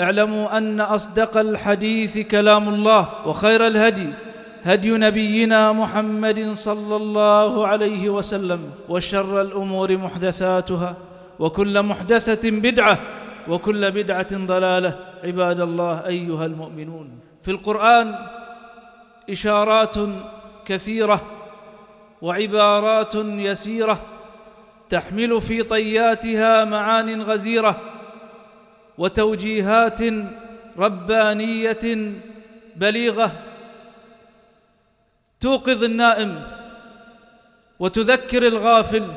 اعلموا أن أصدق الحديث كلام الله وخير الهدي هدي نبينا محمد صلى الله عليه وسلم وشر الأمور محدثاتها وكل محدثة بدعة وكل بدعة ضلالة. عباد الله أيها المؤمنون في القرآن إشارات كثيرة وعبارات يسيرة تحمل في طياتها معان غزيرة. وتوجيهات ربانية بليغة توقظ النائم وتذكر الغافل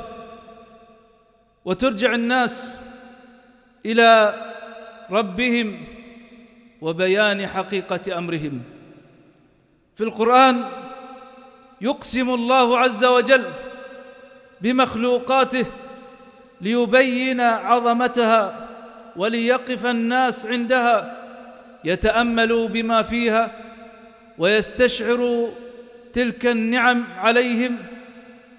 وترجع الناس إلى ربهم وبيان حقيقة أمرهم. في القرآن يقسم الله عز وجل بمخلوقاته ليبين عظمتها وليقف الناس عندها يتأملوا بما فيها ويستشعروا تلك النعم عليهم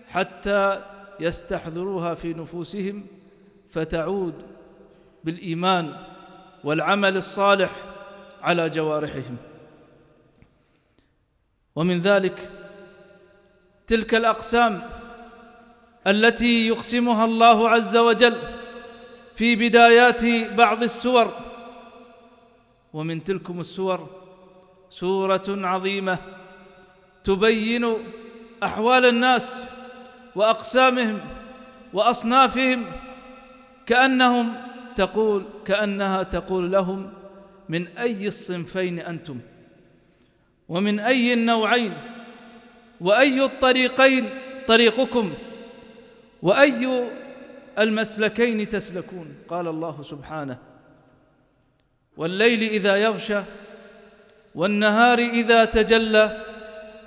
حتى يستحضروها في نفوسهم فتعود بالإيمان والعمل الصالح على جوارحهم. ومن ذلك تلك الأقسام التي يقسمها الله عز وجل في بدايات بعض السور ومن تلكم السور سورة عظيمة تبين أحوال الناس وأقسامهم وأصنافهم كأنهم تقول كأنها تقول لهم من أي الصنفين أنتم؟ ومن أي النوعين؟ وأي الطريقين طريقكم؟ وأي المسلكين تسلكون. قال الله سبحانه والليل إذا يغشى والنهار إذا تجلى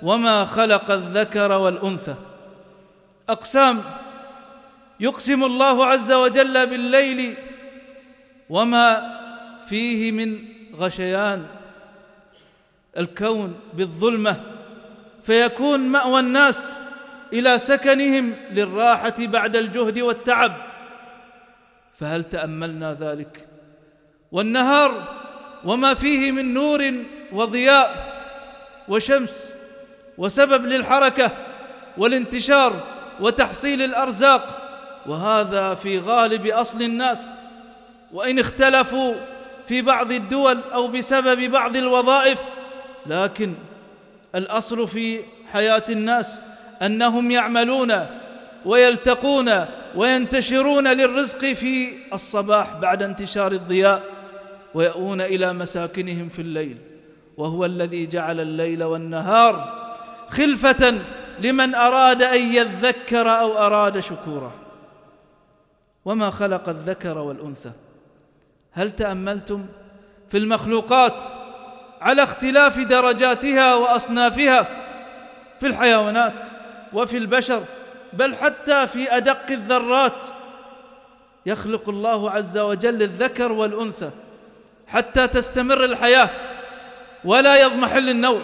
وما خلق الذكر والأنثى. أقسام يقسم الله عز وجل بالليل وما فيه من غشيان. الكون بالظلمة فيكون مأوى الناس إلى سكنهم للراحة بعد الجهد والتعب. فهل تأملنا ذلك؟ والنهار وما فيه من نور وضياء وشمس وسبب للحركة والانتشار وتحصيل الأرزاق. وهذا في غالب أصل الناس. وإن اختلفوا في بعض الدول أو بسبب بعض الوظائف لكن الأصل في حياة الناس أنهم يعملون ويلتقون وينتشرون للرزق في الصباح بعد انتشار الضياء ويأوون إلى مساكنهم في الليل. وهو الذي جعل الليل والنهار خلفة لمن أراد أن يذكر أو أراد شكورا وما خلق الذكر والأنثى؟ هل تأملتم في المخلوقات على اختلاف درجاتها وأصنافها في الحيوانات؟ وفي البشر بل حتى في أدق الذرات. يخلق الله عز وجل الذكر والأنثى حتى تستمر الحياة ولا يضمحل النوع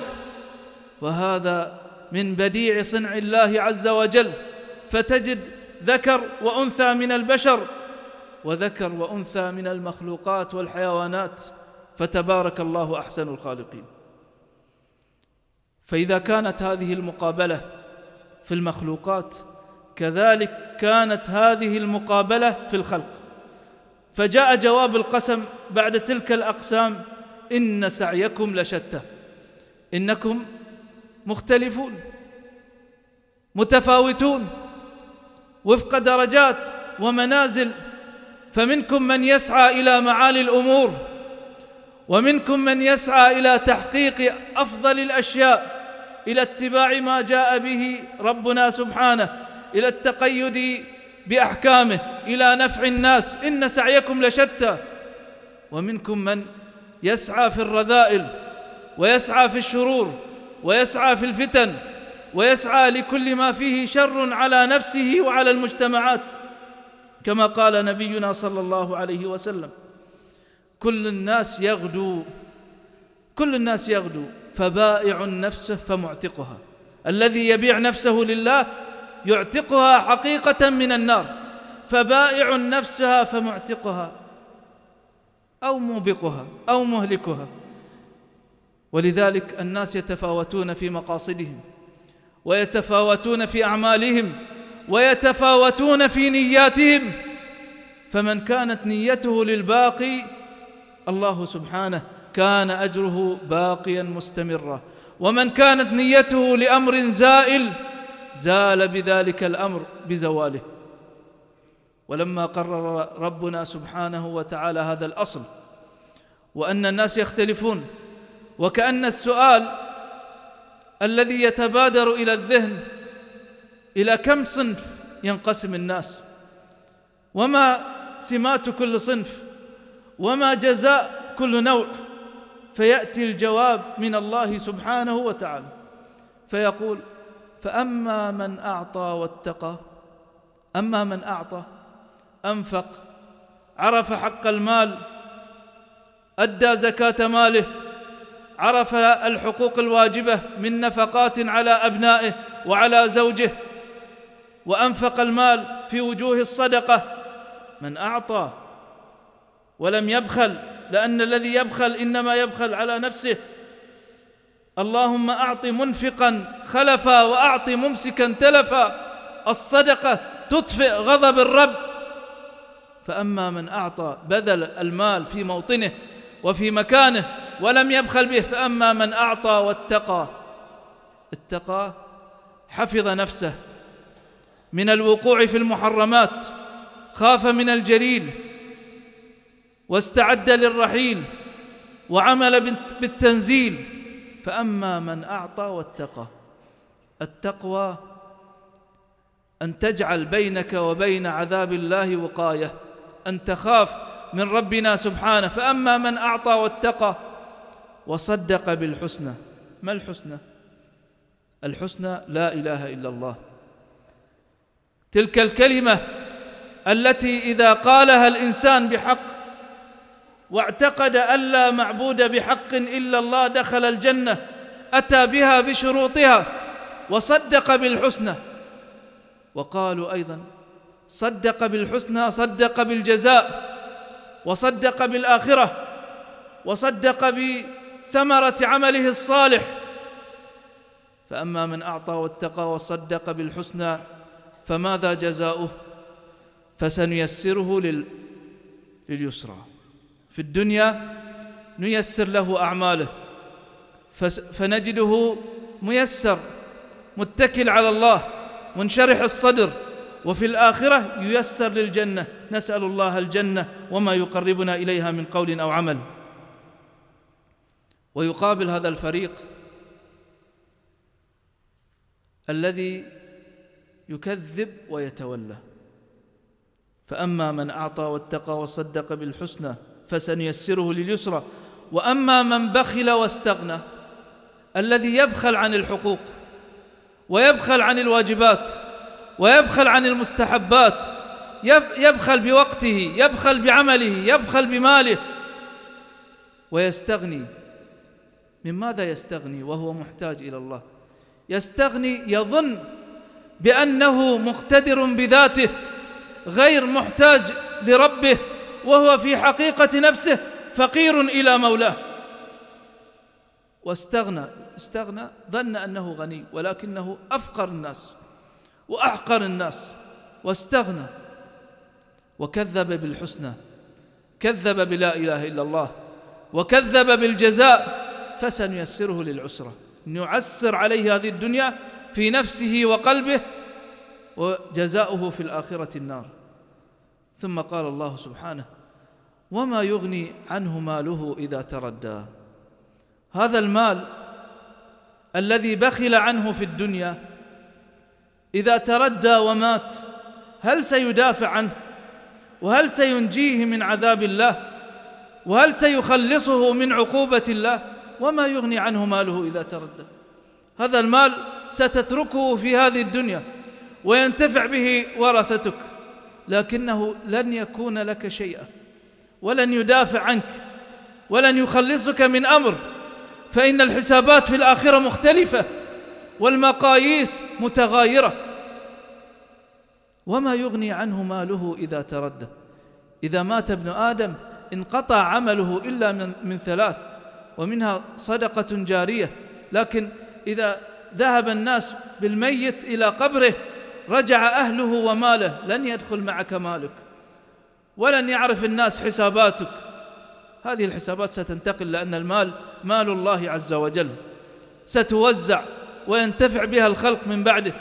وهذا من بديع صنع الله عز وجل. فتجد ذكر وأنثى من البشر وذكر وأنثى من المخلوقات والحيوانات. فتبارك الله أحسن الخالقين. فإذا كانت هذه المقابلة في المخلوقات. كذلك كانت هذه المقابلة في الخلق. فجاء جواب القسم بعد تلك الأقسام إن سعيكم لشتى. إنكم مختلفون متفاوتون وفق درجات ومنازل. فمنكم من يسعى إلى معالي الأمور ومنكم من يسعى إلى تحقيق أفضل الأشياء. إلى اتباع ما جاء به ربنا سبحانه إلى التقيد بأحكامه إلى نفع الناس إن سعيكم لشتى. ومنكم من يسعى في الرذائل ويسعى في الشرور ويسعى في الفتن ويسعى لكل ما فيه شر على نفسه وعلى المجتمعات. كما قال نبينا صلى الله عليه وسلم كل الناس يغدو كل الناس يغدو. فبائع نفسه فمعتقها. الذي يبيع نفسه لله يعتقها حقيقة من النار. فبائع نفسها فمعتقها أو موبقها أو مهلكها. ولذلك الناس يتفاوتون في مقاصدهم ويتفاوتون في أعمالهم ويتفاوتون في نياتهم. فمن كانت نيته للباقي الله سبحانه كان أجره باقيا مستمرا ومن كانت نيته لأمر زائل زال بذلك الأمر بزواله. ولما قرر ربنا سبحانه وتعالى هذا الأصل وأن الناس يختلفون وكأن السؤال الذي يتبادر إلى الذهن إلى كم صنف ينقسم الناس؟ وما سمات كل صنف؟ وما جزاء كل نوع؟ فيأتي الجواب من الله سبحانه وتعالى. فيقول فأما من أعطى واتقى أما من أعطى أنفق عرف حق المال أدى زكاة ماله عرف الحقوق الواجبة من نفقات على أبنائه وعلى زوجه وأنفق المال في وجوه الصدقة من أعطى ولم يبخل لأن الذي يبخل إنما يبخل على نفسه. اللهم أعط منفقا خلفا وأعط ممسكا تلفا. الصدقة تطفئ غضب الرب. فأما من أعطى بذل المال في موطنه وفي مكانه ولم يبخل به فأما من أعطى واتقى. اتقى حفظ نفسه من الوقوع في المحرمات خاف من الجليل. واستعد للرحيل وعمل بالتنزيل. فأما من أعطى واتقى التقوى أن تجعل بينك وبين عذاب الله وقاية أن تخاف من ربنا سبحانه. فأما من أعطى واتقى وصدق بالحسنى ما الحسنى؟ الحسنى لا إله إلا الله. تلك الكلمة التي إذا قالها الإنسان بحق واعتقد أن لا معبود بحق إلا الله دخل الجنة أتى بها بشروطها وصدق بالحسنى. وقالوا أيضا صدق بالحسنى صدق بالجزاء وصدق بالآخرة وصدق بثمرة عمله الصالح. فأما من أعطى واتقى وصدق بالحسنى فماذا جزاؤه؟ فسنيسره لل... لليسرى. في الدنيا نيسر له أعماله. فنجده ميسر متكل على الله منشرح الصدر. وفي الآخرة ييسر للجنة. نسأل الله الجنة وما يقربنا إليها من قول أو عمل. ويقابل هذا الفريق الذي يكذب ويتولى. فأما من أعطى واتقى وصدق بالحسنى فسنيسره لليسرى. وأما من بخل واستغنى الذي يبخل عن الحقوق ويبخل عن الواجبات ويبخل عن المستحبات يبخل بوقته يبخل بعمله يبخل بماله ويستغني. من ماذا يستغني وهو محتاج إلى الله؟ يستغني يظن بأنه مقتدر بذاته غير محتاج لربه. وهو في حقيقة نفسه فقير إلى مولاه. واستغنى استغنى ظن أنه غني ولكنه أفقر الناس وأحقر الناس. واستغنى. وكذب بالحسنى. كذب بلا إله إلا الله. وكذب بالجزاء. فسنيسره للعسرة. نعسر عليه هذه الدنيا في نفسه وقلبه وجزاؤه في الآخرة النار. ثم قال الله سبحانه وما يغني عنه ماله إذا تردى. هذا المال الذي بخل عنه في الدنيا إذا تردى ومات هل سيدافع عنه؟ وهل سينجيه من عذاب الله؟ وهل سيخلصه من عقوبة الله؟ وما يغني عنه ماله إذا تردى. هذا المال ستتركه في هذه الدنيا وينتفع به ورثتك لكنه لن يكون لك شيئا. ولن يدافع عنك ولن يخلصك من أمر فإن الحسابات في الآخرة مختلفة والمقاييس متغايرة. وما يغني عنه ماله إذا تردى إذا مات ابن آدم انقطع عمله إلا من, من ثلاث ومنها صدقة جارية. لكن إذا ذهب الناس بالميت إلى قبره رجع أهله وماله لن يدخل معك مالك. ولن يعرف الناس حساباتك. هذه الحسابات ستنتقل لأن المال مال الله عز وجل. ستوزع وينتفع بها الخلق من بعده.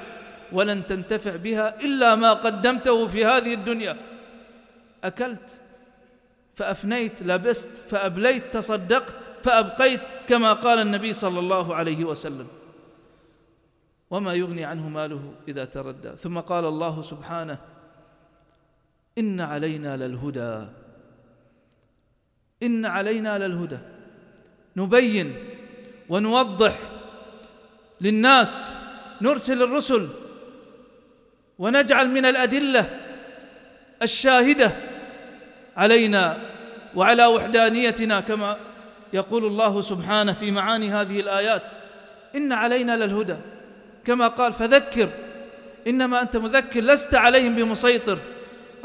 ولن تنتفع بها إلا ما قدمته في هذه الدنيا. أكلت فأفنيت لبست فأبليت تصدقت فأبقيت كما قال النبي صلى الله عليه وسلم. وما يغني عنه ماله إذا تردى. ثم قال الله سبحانه إن علينا للهدى. إن علينا للهدى. نبين ونوضح للناس نرسل الرسل ونجعل من الأدلة الشاهدة علينا وعلى وحدانيتنا كما يقول الله سبحانه في معاني هذه الآيات. إن علينا للهدى. كما قال فذكر. إنما أنت مذكر لست عليهم بمسيطر.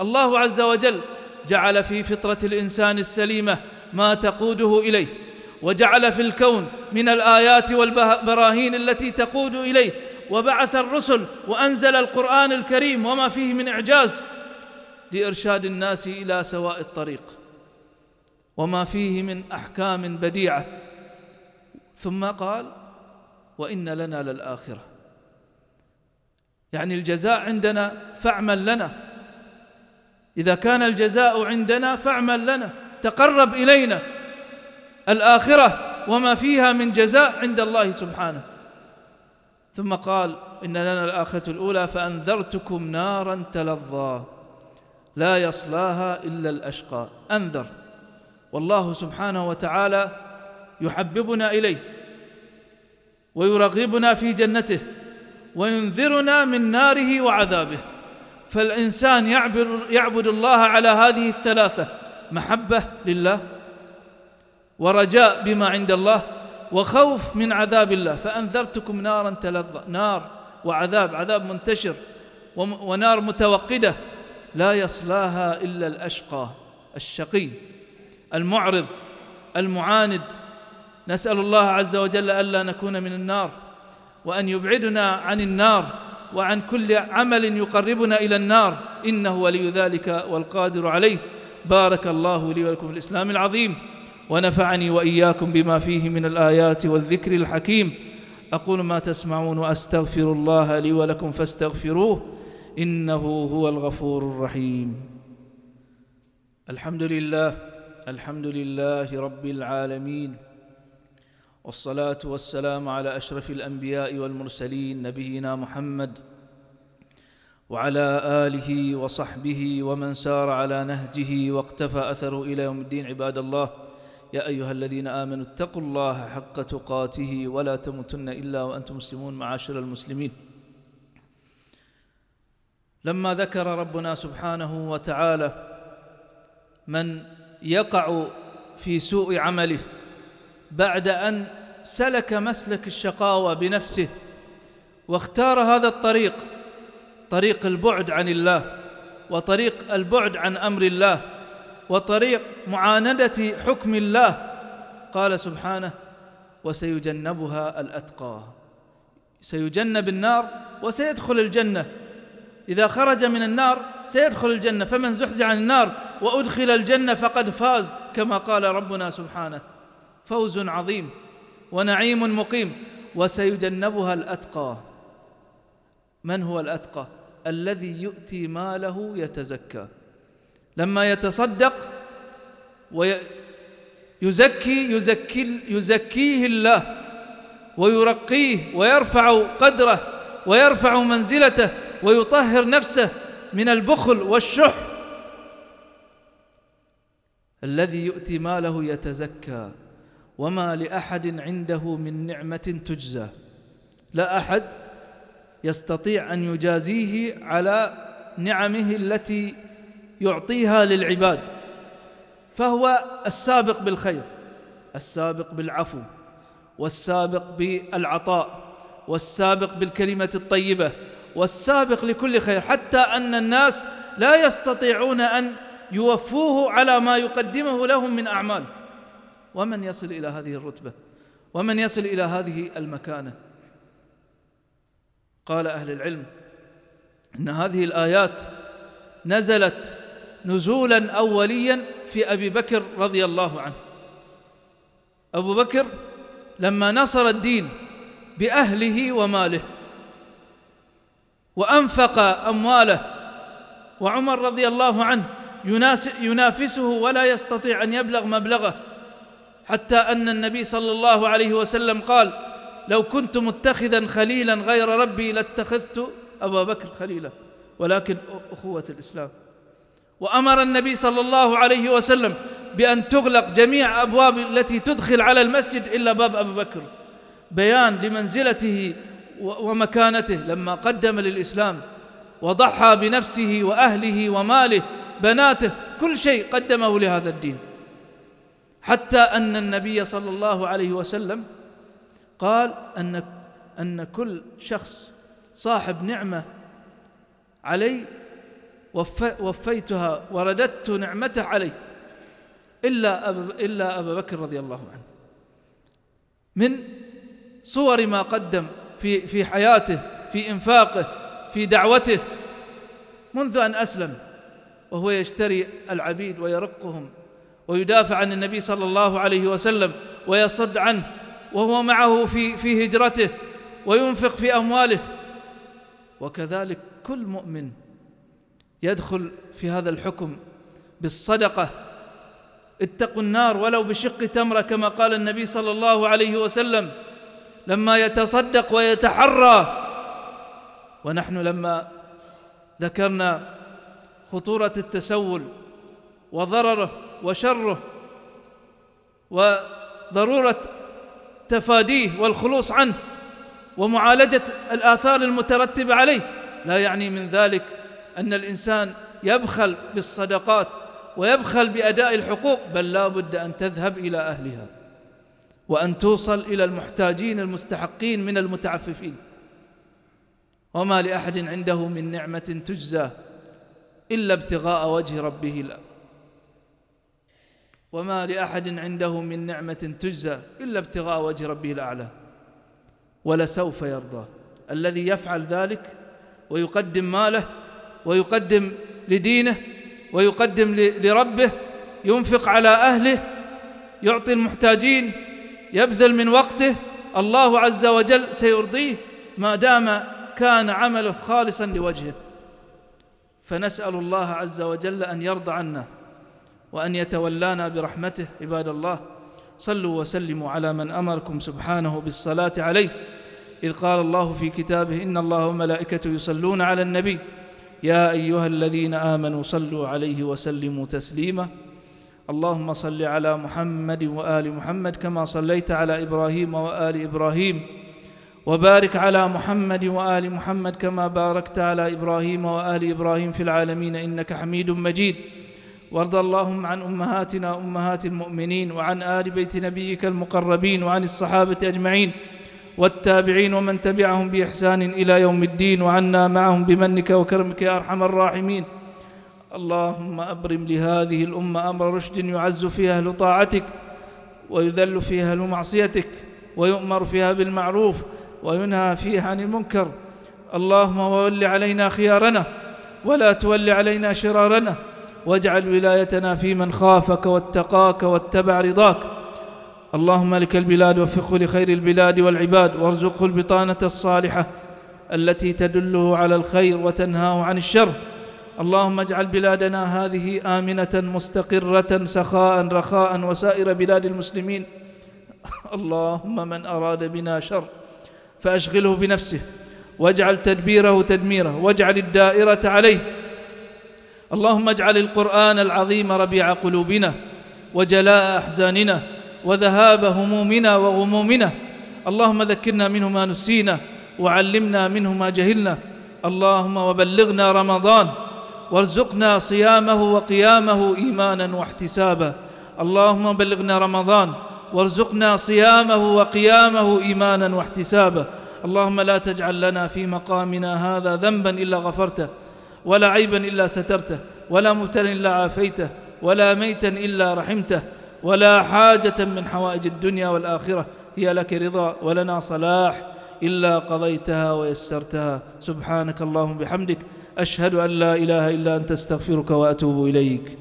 الله عز وجل جعل في فطرة الإنسان السليمة ما تقوده إليه وجعل في الكون من الآيات والبراهين التي تقود إليه وبعث الرسل وأنزل القرآن الكريم وما فيه من إعجاز لإرشاد الناس إلى سواء الطريق وما فيه من أحكام بديعة. ثم قال وإن لنا للآخرة. يعني الجزاء عندنا فاعمل لنا إذا كان الجزاء عندنا فاعمل لنا تقرب إلينا. الآخرة وما فيها من جزاء عند الله سبحانه. ثم قال إن لنا الآخرة الأولى فأنذرتكم نارا تلظى لا يصلاها إلا الأشقى. أنذر. والله سبحانه وتعالى يحببنا إليه ويرغبنا في جنته وينذرنا من ناره وعذابه. فالإنسان يعبد, يعبد الله على هذه الثلاثة محبة لله ورجاء بما عند الله وخوف من عذاب الله. فأنذرتكم نارا تلظى نار وعذاب عذاب منتشر ونار متوقدة لا يصلاها إلا الأشقى الشقي المعرض المعاند. نسأل الله عز وجل ألا نكون من النار وأن يبعدنا عن النار. وعن كل عمل يقربنا إلى النار. إنه ولي ذلك والقادر عليه. بارك الله لي ولكم في الإسلام العظيم. ونفعني وإياكم بما فيه من الآيات والذكر الحكيم. أقول ما تسمعون وأستغفر الله لي ولكم فاستغفروه. إنه هو الغفور الرحيم. الحمد لله الحمد لله رب العالمين. والصلاة والسلام على أشرف الأنبياء والمرسلين نبينا محمد وعلى آله وصحبه ومن سار على نهجه واقتفى أثره إلى يوم الدين عباد الله. يا أيها الذين آمنوا اتقوا الله حق تقاته ولا تموتن إلا وأنتم مسلمون معاشر المسلمين. لما ذكر ربنا سبحانه وتعالى من يقع في سوء عمله بعد أن سلك مسلك الشقاوة بنفسه واختار هذا الطريق طريق البعد عن الله وطريق البعد عن أمر الله وطريق معاندة حكم الله. قال سبحانه وسيجنبها الأتقى سيجنب النار وسيدخل الجنة. إذا خرج من النار سيدخل الجنة فمن زحزح عن النار وأدخل الجنة فقد فاز. كما قال ربنا سبحانه. فوز عظيم ونعيم مقيم وسيجنبها الأتقى. من هو الأتقى؟ الذي يؤتي ماله يتزكى. لما يتصدق ويزكي يزكي يزكيه الله ويرقيه ويرفع قدره ويرفع منزلته ويطهر نفسه من البخل والشح. الذي يؤتي ماله يتزكى. وما لأحد عنده من نعمة تجزى. لا أحد يستطيع أن يجازيه على نعمه التي يعطيها للعباد. فهو السابق بالخير السابق بالعفو والسابق بالعطاء والسابق بالكلمة الطيبة والسابق لكل خير. حتى أن الناس لا يستطيعون أن يوفوه على ما يقدمه لهم من أعمال. ومن يصل إلى هذه الرتبة؟ ومن يصل إلى هذه المكانة؟ قال أهل العلم إن هذه الآيات نزلت نزولا اوليا في أبي بكر رضي الله عنه. أبو بكر لما نصر الدين بأهله وماله وأنفق أمواله وعمر رضي الله عنه ينافسه ولا يستطيع أن يبلغ مبلغه حتى أن النبي صلى الله عليه وسلم قال لو كنت متخذا خليلا غير ربي لاتخذت أبا بكر خليلا ولكن أخوة الإسلام. وأمر النبي صلى الله عليه وسلم بأن تغلق جميع أبواب التي تدخل على المسجد إلا باب أبي بكر. بيان لمنزلته ومكانته لما قدم للإسلام وضحى بنفسه وأهله وماله بناته كل شيء قدمه لهذا الدين. حتى أن النبي صلى الله عليه وسلم قال أن أن كل شخص صاحب نعمة علي وفيتها ورددت نعمته عليه إلا أبا إلا أبا بكر رضي الله عنه. من صور ما قدم في في حياته في إنفاقه في دعوته منذ أن أسلم وهو يشتري العبيد ويرقهم ويدافع عن النبي صلى الله عليه وسلم ويصد عنه وهو معه في في هجرته وينفق في أمواله. وكذلك كل مؤمن يدخل في هذا الحكم بالصدقة. اتقوا النار ولو بشق تمره كما قال النبي صلى الله عليه وسلم. لما يتصدق ويتحرى. ونحن لما ذكرنا خطورة التسول وضرره وشره وضرورة تفاديه والخلوص عنه ومعالجة الآثار المترتبة عليه. لا يعني من ذلك أن الإنسان يبخل بالصدقات ويبخل بأداء الحقوق بل لا بد أن تذهب إلى أهلها وأن توصل إلى المحتاجين المستحقين من المتعففين. وما لأحد عنده من نعمة تجزى إلا ابتغاء وجه ربه لا. وما لأحد عنده من نعمة تجزى إلا ابتغاء وجه ربه الأعلى ولسوف يرضى. الذي يفعل ذلك ويقدم ماله ويقدم لدينه ويقدم لربه ينفق على أهله يعطي المحتاجين يبذل من وقته الله عز وجل سيرضيه. ما دام كان عمله خالصا لوجهه فنسأل الله عز وجل أن يرضى عنا. وأن يتولانا برحمته عباد الله. صلوا وسلموا على من أمركم سبحانه بالصلاة عليه. إذ قال الله في كتابه إن الله وملائكته يصلون على النبي. يا أيها الذين آمنوا صلوا عليه وسلموا تسليما. اللهم صل على محمد وآل محمد كما صليت على إبراهيم وآل إبراهيم. وبارك على محمد وآل محمد كما باركت على إبراهيم وآل إبراهيم في العالمين. إنك حميد مجيد. وارض اللهم عن أمهاتنا امهات المؤمنين وعن آل بيت نبيك المقربين وعن الصحابة أجمعين والتابعين ومن تبعهم بإحسان إلى يوم الدين وعنا معهم بمنك وكرمك يا أرحم الراحمين. اللهم أبرم لهذه الأمة أمر رشد يعز فيها أهل طاعتك ويذل فيها أهل معصيتك ويؤمر فيها بالمعروف وينهى فيها عن المنكر. اللهم وول علينا خيارنا ولا تول علينا شرارنا. واجعل ولايتنا في من خافك واتقاك واتبع رضاك. اللهم ملك البلاد وفقه لخير البلاد والعباد وارزقه البطانة الصالحة التي تدله على الخير وتنهاه عن الشر. اللهم اجعل بلادنا هذه آمنة مستقرة سخاء رخاء وسائر بلاد المسلمين. اللهم من أراد بنا شر فأشغله بنفسه واجعل تدبيره تدميره واجعل الدائرة عليه. اللهم اجعل القرآن العظيم ربيع قلوبنا وجلاء أحزاننا وذهاب همومنا وغمومنا. اللهم ذكرنا منه ما نسينا وعلمنا منه ما جهلنا. اللهم وبلغنا رمضان وارزقنا صيامه وقيامه إيمانا واحتسابا. اللهم بلغنا رمضان وارزقنا صيامه وقيامه إيمانا واحتسابا. اللهم لا تجعل لنا في مقامنا هذا ذنبا إلا غفرته. ولا عيبا إلا سترته ولا مبتلا إلا عافيته ولا ميتا إلا رحمته ولا حاجة من حوائج الدنيا والآخرة هي لك رضا ولنا صلاح إلا قضيتها ويسرتها. سبحانك اللهم بحمدك أشهد أن لا إله إلا أنت أستغفرك وأتوب إليك.